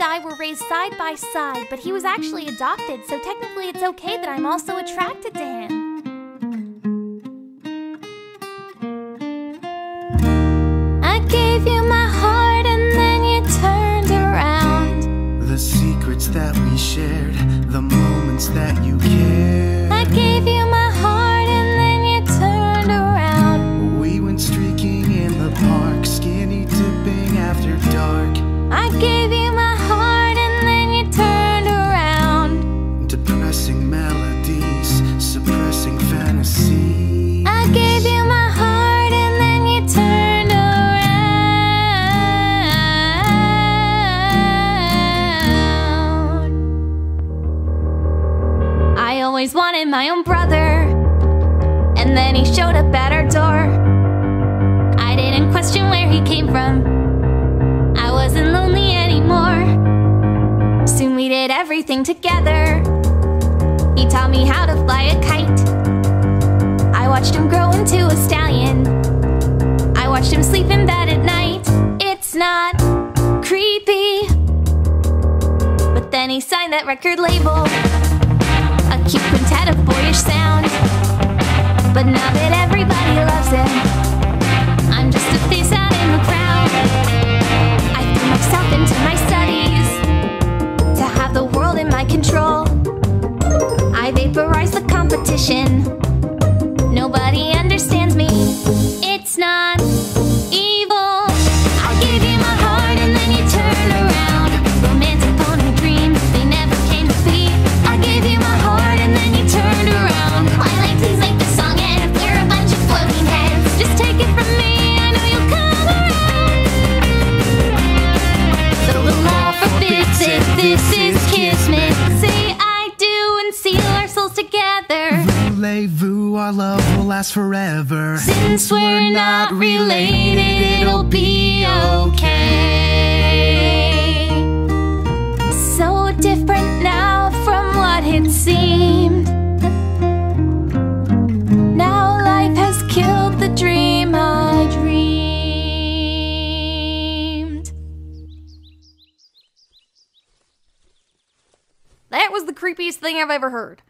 and I were raised side by side, but he was actually adopted, so technically it's okay that I'm also attracted to him. I gave you my heart and then you turned around. The secrets that we shared, the moments that you cared. I gave you always wanted my own brother, and then he showed up at our door. I didn't question where he came from. I wasn't lonely anymore. Soon we did everything together. He taught me how to fly a kite. I watched him grow into a stallion. I watched him sleep in bed at night. It's not creepy. But then he signed that record label. Cute quintet of boyish sound. But now that everybody loves him, I'm just a face out in the crowd. I threw myself into my studies to have the world in my control. I vaporize the competition. This is kismet. Say I do and seal our souls together. Voulez-vous, our love will last forever. Since we're not related, it'll be creepiest thing I've ever heard.